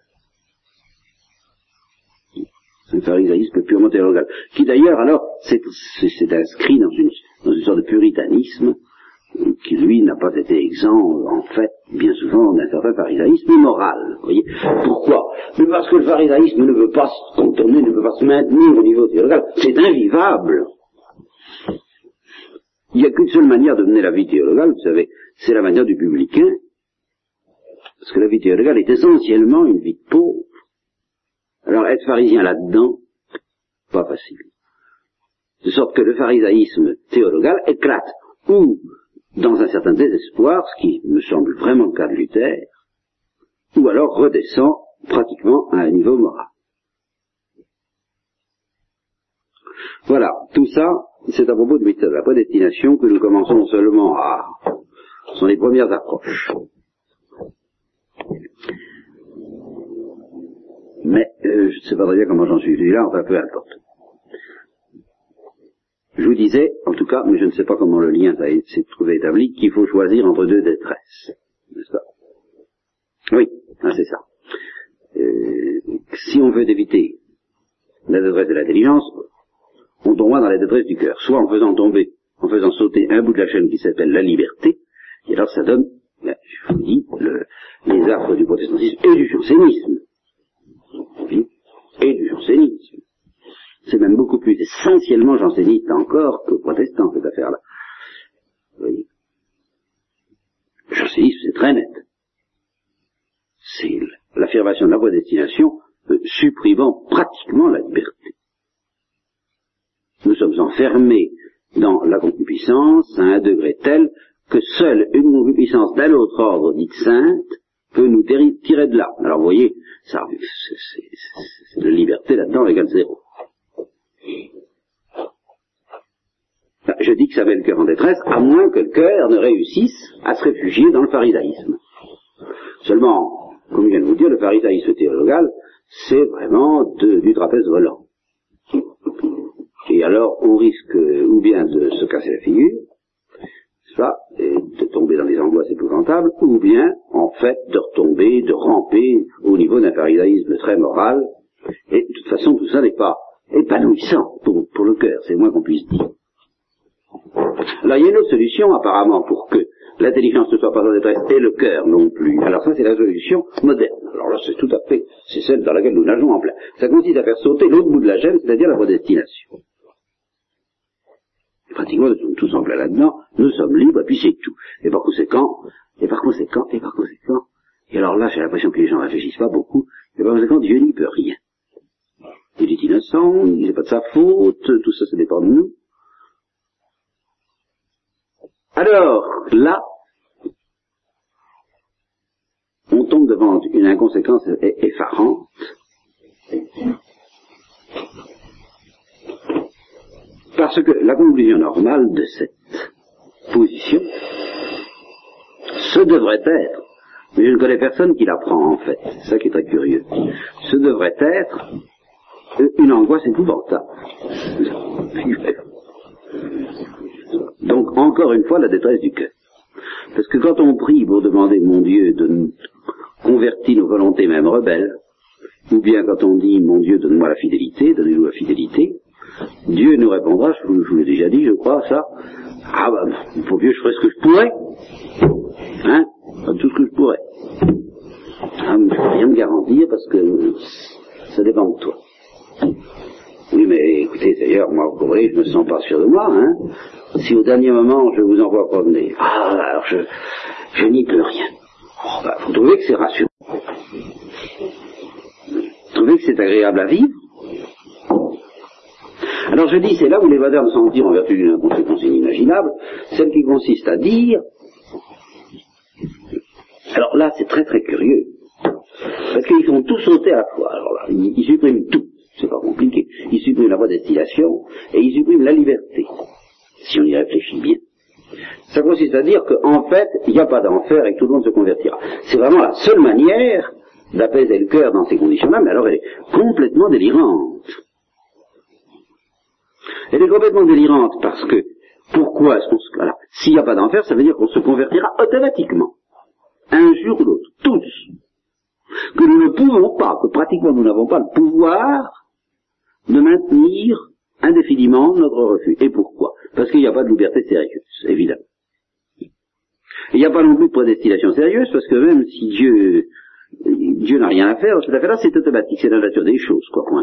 Un pharisaïsme purement théologal. Qui d'ailleurs, alors, c'est inscrit dans une, sorte de puritanisme qui lui n'a pas été exempt, en fait, bien souvent, d'un certain pharisaïsme. Vous voyez Pourquoi? Mais parce que le pharisaïsme ne veut pas se contourner, ne veut pas se maintenir au niveau théologal. C'est invivable. Il n'y a qu'une seule manière de mener la vie théologale, vous savez, c'est la manière du publicain. Parce que la vie théologale est essentiellement une vie de pauvre. Alors être pharisien là-dedans, pas facile. De sorte que le pharisaïsme théologal éclate ou dans un certain désespoir, ce qui me semble vraiment le cas de Luther, ou alors redescend pratiquement à un niveau moral. Voilà, tout ça, c'est à propos de la prédestination que nous commençons seulement à... Ce sont les premières approches. Mais euh, je ne sais pas très bien comment j'en suis là, enfin peu importe. Je vous disais, en tout cas, mais je ne sais pas comment le lien s'est trouvé établi, qu'il faut choisir entre deux détresses. N'est-ce pas? Oui, ah, c'est ça. Euh, si on veut éviter la détresse de l'intelligence, on tombera dans la détresse du cœur. Soit en faisant tomber, en faisant sauter un bout de la chaîne qui s'appelle la liberté, et alors ça donne je vous dis, le, les affres du protestantisme et du jansénisme. Et du jansénisme. C'est même beaucoup plus essentiellement janséniste encore que protestant, cette affaire-là. Vous voyez? Le jansénisme, c'est très net. C'est l'affirmation de la prédestination euh, supprimant pratiquement la liberté. Nous sommes enfermés dans la concupiscence à un degré tel que seule une concupiscence d'un autre ordre dite sainte peut nous tirer de là. Alors vous voyez, ça, c'est de liberté là-dedans égale zéro. Je dis que ça met le cœur en détresse, à moins que le cœur ne réussisse à se réfugier dans le pharisaïsme. Seulement, comme je viens de vous dire, le pharisaïsme théologal, c'est vraiment du trapèze volant. Alors, on risque ou bien de se casser la figure, ça, et de tomber dans des angoisses épouvantables, ou bien, en fait, de retomber, de ramper au niveau d'un pharisaïsme très moral. Et de toute façon, tout ça n'est pas épanouissant pour, le cœur, c'est moins qu'on puisse dire. Là, il y a une autre solution, apparemment, pour que l'intelligence ne soit pas en détresse et le cœur non plus. Alors ça, c'est la solution moderne. Alors là, c'est tout à fait, c'est celle dans laquelle nous nageons en plein. Ça consiste à faire sauter l'autre bout de la gemme, c'est-à-dire la prédestination. Pratiquement, nous sommes tous en plein là-dedans, nous sommes libres, et puis c'est tout. Et par conséquent, et par conséquent, et par conséquent, et alors là, j'ai l'impression que les gens réfléchissent pas beaucoup, et par conséquent, Dieu n'y peut rien. Il est innocent, il n'est pas de sa faute, tout ça, ça dépend de nous. Alors, là, on tombe devant une inconséquence effarante. Parce que la conclusion normale de cette position, ce devrait être, mais je ne connais personne qui l'apprend en fait, c'est ça qui est très curieux, ce devrait être une angoisse épouvantable. Donc, encore une fois, la détresse du cœur. Parce que quand on prie pour demander, mon Dieu, de nous convertir nos volontés même rebelles, ou bien quand on dit, mon Dieu, donne-moi la fidélité, donnez-nous la fidélité, Dieu nous répondra, je vous, l'ai déjà dit, je crois, ça, ah bah, pour Dieu, je ferai ce que je pourrais, hein, tout ce que je pourrais. Ah, je ne peux rien me garantir parce que ça dépend de toi. Oui, mais écoutez, d'ailleurs, moi, vous voyez, je me sens pas sûr de moi, hein. Si au dernier moment, je vous envoie promener, ah, alors je, je n'y peux rien. Oh, bah, vous trouvez que c'est rassurant Vous trouvez que c'est agréable à vivre Alors je dis, c'est là où les vadeurs s'en dire en vertu d'une conséquence inimaginable, celle qui consiste à dire, alors là, c'est très très curieux, parce qu'ils font tout sauter à la fois. Alors là, ils suppriment tout c'est pas compliqué. Il supprime la voie destination et il supprime la liberté, si on y réfléchit bien. Ça consiste à dire qu'en fait, il n'y a pas d'enfer et que tout le monde se convertira. C'est vraiment la seule manière d'apaiser le cœur dans ces conditions-là, mais alors elle est complètement délirante. Elle est complètement délirante parce que, pourquoi est-ce qu'on se... Alors, s'il n'y a pas d'enfer, ça veut dire qu'on se convertira automatiquement. Un jour ou l'autre. Tous. Que nous ne pouvons pas, que pratiquement nous n'avons pas le pouvoir de maintenir indéfiniment notre refus. Et pourquoi? Parce qu'il n'y a pas de liberté sérieuse, évidemment. Il n'y a pas non plus de prédestination sérieuse, parce que même si Dieu Dieu n'a rien à faire, cette affaire-là, c'est automatique, c'est la nature des choses, quoi qu'on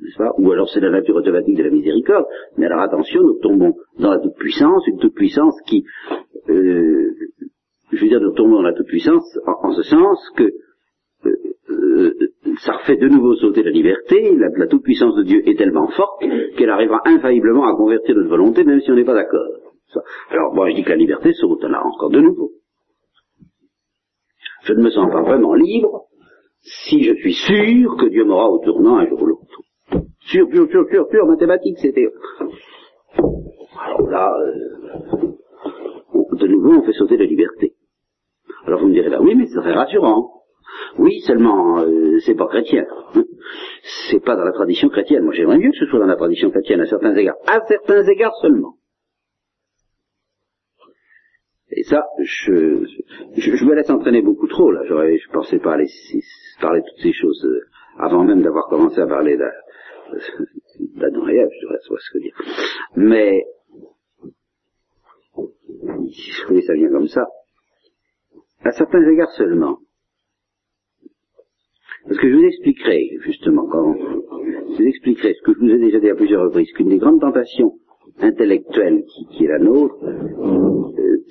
n'est-ce pas? Ou alors c'est la nature automatique de la miséricorde. Mais alors attention, nous tombons dans la toute-puissance, une toute-puissance qui, euh, je veux dire, nous tombons dans la toute-puissance en, ce sens que euh, euh, ça refait de nouveau sauter la liberté, la, toute-puissance de Dieu est tellement forte qu'elle arrivera infailliblement à convertir notre volonté, même si on n'est pas d'accord. Alors, moi, je dis que la liberté saute là encore de nouveau. Je ne me sens pas vraiment libre si je suis sûr que Dieu m'aura au tournant un jour ou l'autre. Sûr, sûr, sûr, sûr, sûr, mathématique, c'était... Alors là, euh, de nouveau, on fait sauter la liberté. Alors vous me direz là, oui, mais c'est très rassurant. Oui, seulement euh, c'est pas chrétien. C'est pas dans la tradition chrétienne. Moi j'aimerais mieux que ce soit dans la tradition chrétienne à certains égards. À certains égards seulement. Et ça, je, je, me laisse entraîner beaucoup trop là. J'aurais, je pensais pas aller parler toutes ces choses euh, avant même d'avoir commencé à parler d'Adam et je devrais savoir ce que dire. Mais oui, ça vient comme ça. à certains égards seulement. Parce que je vous expliquerai, justement, quand je vous expliquerai ce que je vous ai déjà dit à plusieurs reprises, qu'une des grandes tentations intellectuelle qui, est la nôtre, euh,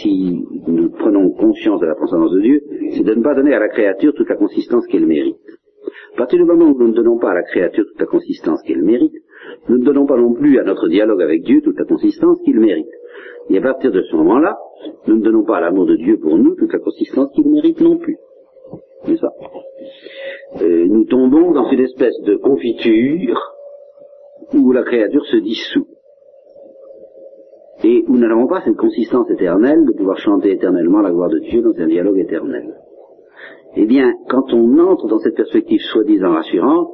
si nous prenons conscience de la transcendance de Dieu, c'est de ne pas donner à la créature toute la consistance qu'elle mérite. À partir du moment où nous ne donnons pas à la créature toute la consistance qu'elle mérite, nous ne donnons pas non plus à notre dialogue avec Dieu toute la consistance qu'il mérite. Et à partir de ce moment-là, nous ne donnons pas à l'amour de Dieu pour nous toute la consistance qu'il mérite non plus. C'est ça. Euh, nous tombons dans une espèce de confiture où la créature se dissout et nous n'avons pas cette consistance éternelle de pouvoir chanter éternellement la gloire de Dieu dans un dialogue éternel. Eh bien, quand on entre dans cette perspective soi-disant rassurante,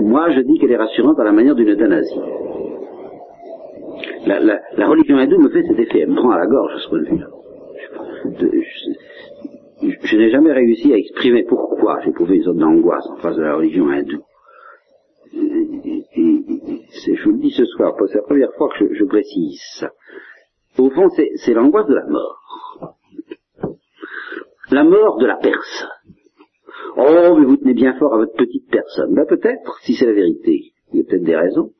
moi je dis qu'elle est rassurante à la manière d'une euthanasie. La, religion hindoue me fait cet effet, elle me prend à la gorge à ce point de vue-là. Je, n'ai jamais réussi à exprimer pourquoi j'éprouvais une sorte d'angoisse en face de la religion hindoue je vous le dis ce soir, c'est la première fois que je, précise ça. Au fond, c'est l'angoisse de la mort. La mort de la personne. Oh, mais vous tenez bien fort à votre petite personne. Ben peut-être, si c'est la vérité. Il y a peut-être des raisons.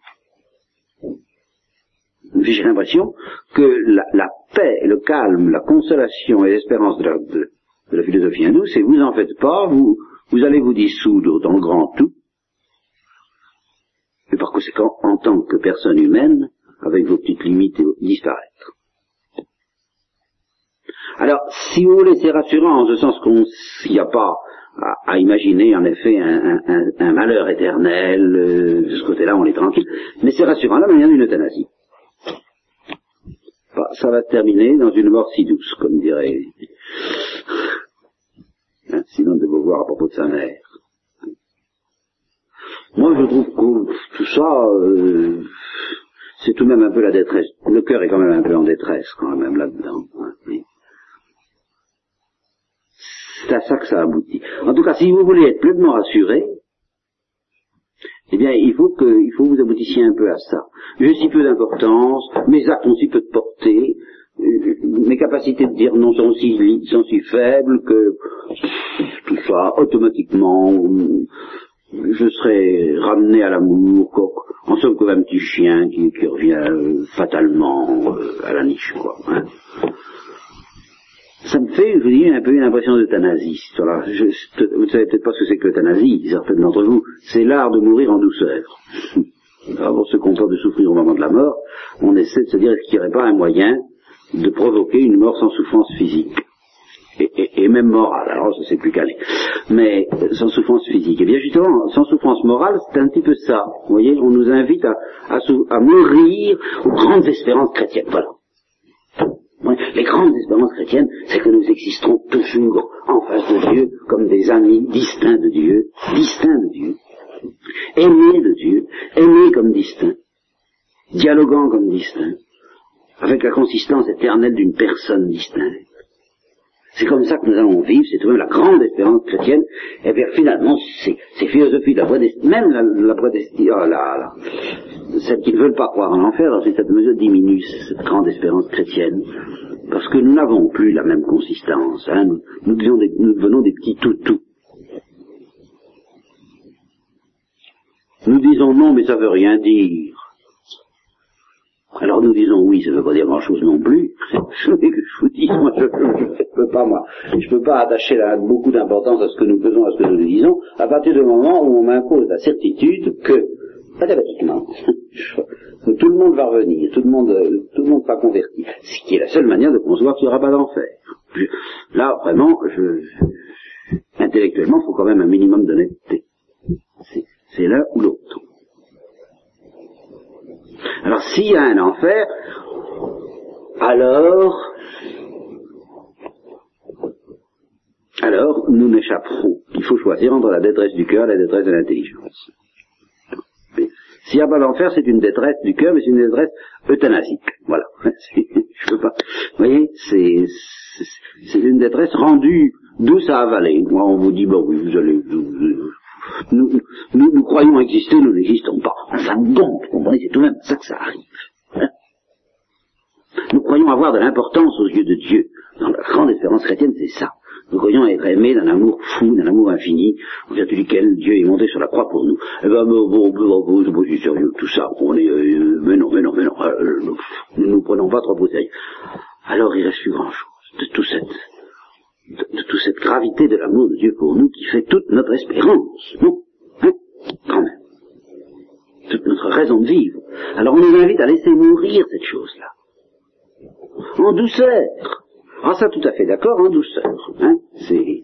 J'ai l'impression que la, paix, le calme, la consolation et l'espérance de, la, philosophie hindoue, c'est vous en faites pas, vous, vous allez vous dissoudre dans le grand tout, et par conséquent, en tant que personne humaine, avec vos petites limites, disparaître. Alors, si vous voulez, c'est rassurant en ce sens qu'il n'y a pas à, imaginer en effet un, malheur éternel, euh, de ce côté-là on est tranquille, mais c'est rassurant la manière d'une euthanasie. Bah, ça va terminer dans une mort si douce, comme dirait hein, Simone de Beauvoir à propos de sa mère. Moi, je trouve que ça, euh, c'est tout de même un peu la détresse. Le cœur est quand même un peu en détresse, quand même, là-dedans. C'est à ça que ça aboutit. En tout cas, si vous voulez être pleinement rassuré, eh bien, il faut que, il faut vous aboutissiez un peu à ça. J'ai si peu d'importance, mes actes ont si peu de portée, euh, mes capacités de dire non sont si, sont si faibles que tout ça, automatiquement, je serais ramené à l'amour, en somme comme un petit chien qui, revient euh, fatalement euh, à la niche, quoi. Hein. Ça me fait, je vous dis, un peu une impression d'euthanasie. Voilà. vous ne savez peut-être pas ce que c'est que l'euthanasie, certains d'entre vous. C'est l'art de mourir en douceur. (laughs) Alors, pour ont peur de souffrir au moment de la mort, on essaie de se dire est-ce qu'il n'y aurait pas un moyen de provoquer une mort sans souffrance physique? Et, même morale, alors c'est plus calé, mais sans souffrance physique. Et bien justement, sans souffrance morale, c'est un petit peu ça. Vous voyez, on nous invite à, à, mourir aux grandes espérances chrétiennes. Voilà. Les grandes espérances chrétiennes, c'est que nous existerons toujours en face de Dieu comme des amis distincts de Dieu, distincts de Dieu, aimés de Dieu, aimés comme distincts, dialoguant comme distincts, avec la consistance éternelle d'une personne distincte. C'est comme ça que nous allons vivre, c'est tout même la grande espérance chrétienne. Et bien finalement, ces, philosophies de la même la, la voie oh là, celles qui ne veulent pas croire en l'enfer, dans cette mesure diminue cette grande espérance chrétienne. Parce que nous n'avons plus la même consistance. Hein. Nous, nous, devenons des petits toutous. Nous disons non, mais ça veut rien dire. Alors nous disons oui, ça ne veut pas dire grand-chose non plus. (laughs) je vous dis, moi, je ne peux pas, moi, je peux pas attacher beaucoup d'importance à ce que nous faisons, à ce que nous disons, à partir du moment où on m'impose la certitude que, mathématiquement, (laughs) tout le monde va revenir, tout le monde, tout le monde sera converti. Ce qui est la seule manière de concevoir qu'il n'y aura pas d'enfer. Là, vraiment, je, intellectuellement, il faut quand même un minimum d'honnêteté. C'est l'un ou l'autre. Alors s'il y a un enfer, alors, alors nous n'échapperons. Il faut choisir entre la détresse du cœur et la détresse de l'intelligence. S'il n'y a pas d'enfer, c'est une détresse du cœur, mais c'est une détresse euthanasique. Voilà. (laughs) Je peux pas. Vous voyez, c'est, c'est une détresse rendue douce à avaler. Moi, on vous dit, bon, oui, vous allez, nous, nous, croyons exister, nous n'existons pas. Enfin donc, vous comprenez, c'est tout de même ça que ça arrive. Hein nous croyons avoir de l'importance aux yeux de Dieu. Dans la grande espérance chrétienne, c'est ça. Nous croyons être aimés d'un amour fou, d'un amour infini, en vertu duquel Dieu est monté sur la croix pour nous. Eh ben, bon, bon, bon, bon, c'est sérieux, tout ça. On est, euh, mais non, mais non, mais non, euh, nous ne nous prenons pas trop au sérieux. Alors il reste plus grand chose de tout cette, de, de toute cette de l'amour de Dieu pour nous qui fait toute notre espérance. Non? Hein? Quand même. Toute notre raison de vivre. Alors on nous invite à laisser mourir cette chose-là. En douceur. Ah ça tout à fait d'accord, en douceur. Hein c'est...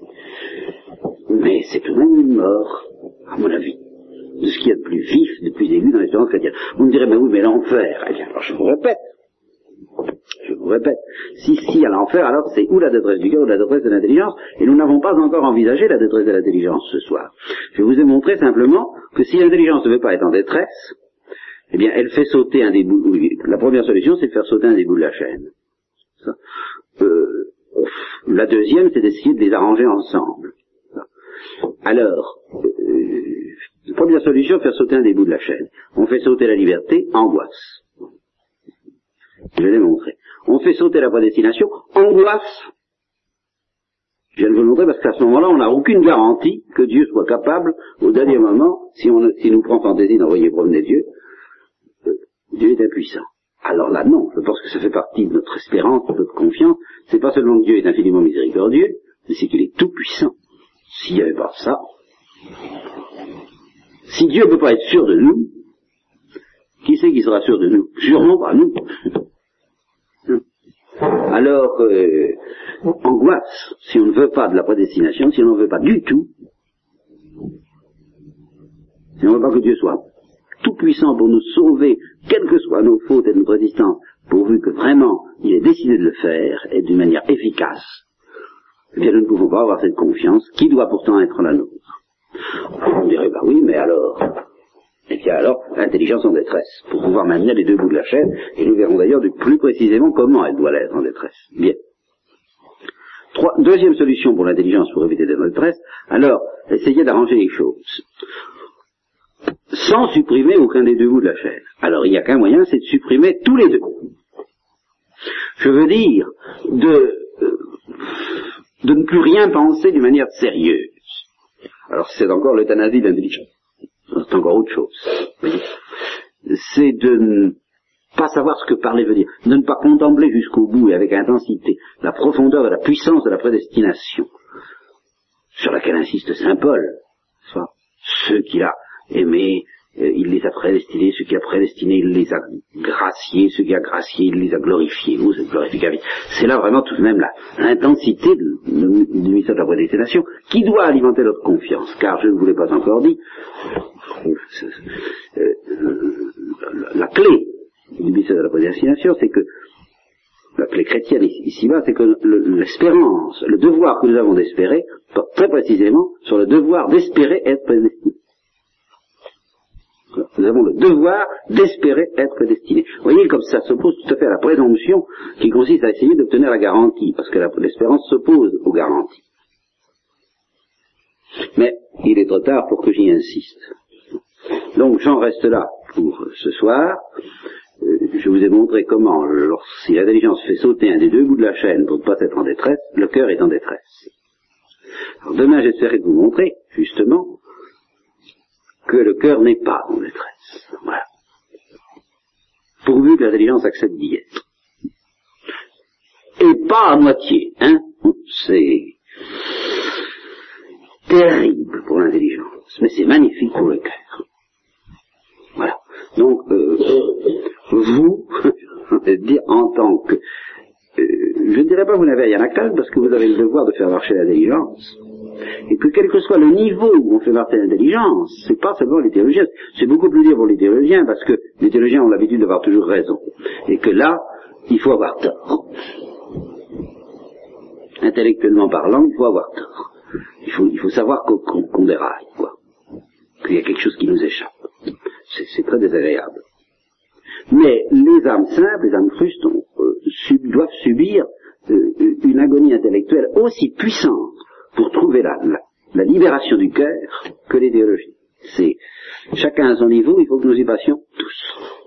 Mais c'est tout de même une mort, à mon avis, de ce qu'il y a de plus vif, de plus aigu dans l'espérance chrétienne. Vous me direz, mais oui, mais l'enfer. Eh bien, alors je vous répète, répète, si si à l'enfer, alors c'est ou la détresse du cœur ou la détresse de l'intelligence, et nous n'avons pas encore envisagé la détresse de l'intelligence ce soir. Je vous ai montré simplement que si l'intelligence ne veut pas être en détresse, eh bien, elle fait sauter un des bouts. La première solution, c'est de faire sauter un des bouts de la chaîne. Euh, la deuxième, c'est d'essayer de les arranger ensemble. Alors, euh, première solution, faire sauter un des bouts de la chaîne. On fait sauter la liberté, angoisse. Je l'ai montré. On fait sauter la prédestination, angoisse. Je viens de vous le montrer parce qu'à ce moment-là, on n'a aucune garantie que Dieu soit capable, au dernier moment, si on si nous prend fantaisie d'envoyer promener Dieu, euh, Dieu est impuissant. Alors là, non, je pense que ça fait partie de notre espérance, de notre confiance. C'est pas seulement que Dieu est infiniment miséricordieux, mais c'est qu'il est tout puissant. S'il n'y avait pas ça, si Dieu ne peut pas être sûr de nous, qui c'est qui sera sûr de nous? Sûrement pas nous. Alors, euh, angoisse, si on ne veut pas de la prédestination, si on n'en veut pas du tout, si on ne veut pas que Dieu soit tout puissant pour nous sauver, quelles que soient nos fautes et notre résistance, pourvu que vraiment il ait décidé de le faire et d'une manière efficace, eh bien nous ne pouvons pas avoir cette confiance qui doit pourtant être la nôtre. On dirait, bah oui, mais alors, et bien alors, l'intelligence en détresse, pour pouvoir maintenir les deux bouts de la chaîne, et nous verrons d'ailleurs plus précisément comment elle doit l'être en détresse. Bien. Trois, deuxième solution pour l'intelligence pour éviter d'être en détresse, alors, essayez d'arranger les choses sans supprimer aucun des deux bouts de la chaîne. Alors il n'y a qu'un moyen, c'est de supprimer tous les deux. Je veux dire, de, euh, de ne plus rien penser d'une manière sérieuse. Alors c'est encore l'euthanasie d'intelligence. C'est encore autre chose. C'est de ne pas savoir ce que parler veut dire, de ne pas contempler jusqu'au bout et avec intensité la profondeur et la puissance de la prédestination, sur laquelle insiste Saint Paul, soit ceux qu'il a aimés, il les a prédestinés, ceux qui a prédestinés, il les a graciés, ceux qui a graciés, il les a glorifiés. Vous, c'est glorificatif. C'est là vraiment tout de même l'intensité du mystère de la prédestination qui doit alimenter notre confiance. Car je ne vous l'ai pas encore dit, euh, la clé du mystère de la prédestination, c'est que la clé chrétienne ici-bas, c'est que l'espérance, le devoir que nous avons d'espérer, porte très précisément sur le devoir d'espérer être prédestiné. Nous avons le devoir d'espérer être destinés. Vous voyez comme ça s'oppose tout à fait à la présomption qui consiste à essayer d'obtenir la garantie, parce que l'espérance s'oppose aux garanties. Mais il est trop tard pour que j'y insiste. Donc j'en reste là pour ce soir. Euh, je vous ai montré comment, si l'intelligence fait sauter un des deux bouts de la chaîne pour ne pas être en détresse, le cœur est en détresse. Alors demain j'essaierai de vous montrer, justement, que le cœur n'est pas en détresse. Voilà. Pourvu que l'intelligence accepte d'y être. Et pas à moitié, hein. C'est terrible pour l'intelligence, mais c'est magnifique pour le cœur. Voilà. Donc, euh, vous, (laughs) en tant que... Euh, je ne dirais pas que vous n'avez rien à craindre parce que vous avez le devoir de faire marcher l'intelligence et que quel que soit le niveau où on fait marcher l'intelligence, c'est pas seulement les théologiens, c'est beaucoup plus dur pour les théologiens parce que les théologiens ont l'habitude d'avoir toujours raison, et que là, il faut avoir tort. Intellectuellement parlant, il faut avoir tort. Il faut, savoir qu'on déraille, quoi. Qu'il y a quelque chose qui nous échappe. C'est très désagréable. Mais les âmes simples, les âmes frustes, euh, doivent subir euh, une agonie intellectuelle aussi puissante pour trouver la, la, libération du cœur que l'idéologie. C'est chacun à son niveau, il faut que nous y passions tous.